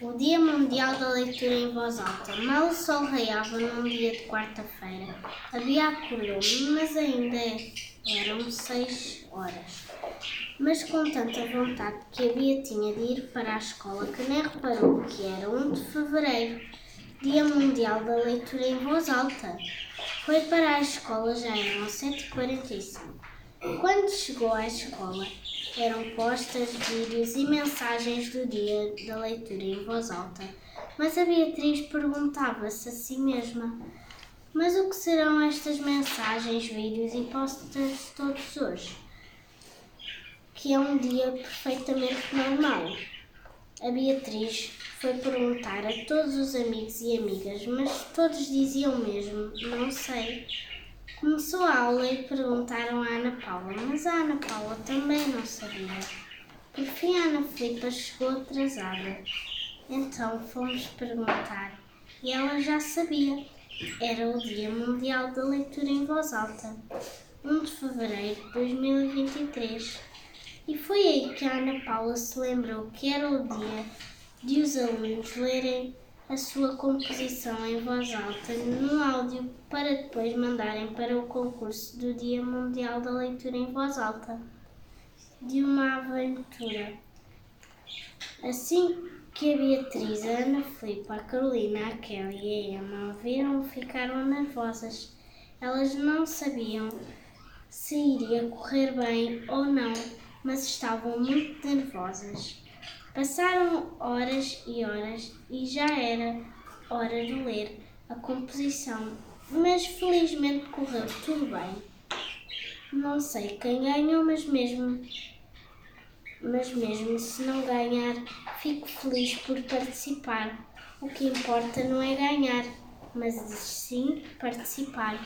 O Dia Mundial da Leitura em Voz Alta. Mal o sol raiava num dia de quarta-feira. Havia acordou-me, mas ainda eram seis horas. Mas com tanta vontade que havia tinha de ir para a escola que nem reparou que era 1 de fevereiro, Dia Mundial da Leitura em Voz Alta. Foi para a escola já eram 7h45. Quando chegou à escola, eram postas vídeos e mensagens do dia da leitura em voz alta. Mas a Beatriz perguntava-se a si mesma: Mas o que serão estas mensagens, vídeos e postas todos hoje? Que é um dia perfeitamente normal. A Beatriz foi perguntar a todos os amigos e amigas, mas todos diziam mesmo: Não sei. Começou a aula e perguntaram à Ana Paula, mas a Ana Paula também não sabia. Por fim, a Ana Filipa chegou atrasada. Então fomos perguntar e ela já sabia. Era o Dia Mundial da Leitura em Voz Alta, 1 de fevereiro de 2023. E foi aí que a Ana Paula se lembrou que era o dia de os alunos lerem a sua composição em voz alta no áudio para depois mandarem para o concurso do Dia Mundial da Leitura em Voz Alta de uma aventura. Assim que a Beatriz, a Ana Filipe, a Carolina, a Kelly e a Emma viram, ficaram nervosas. Elas não sabiam se iria correr bem ou não, mas estavam muito nervosas. Passaram horas e horas e já era hora de ler a composição, mas felizmente correu tudo bem. Não sei quem ganhou, mas mesmo mas mesmo se não ganhar, fico feliz por participar. O que importa não é ganhar, mas sim participar.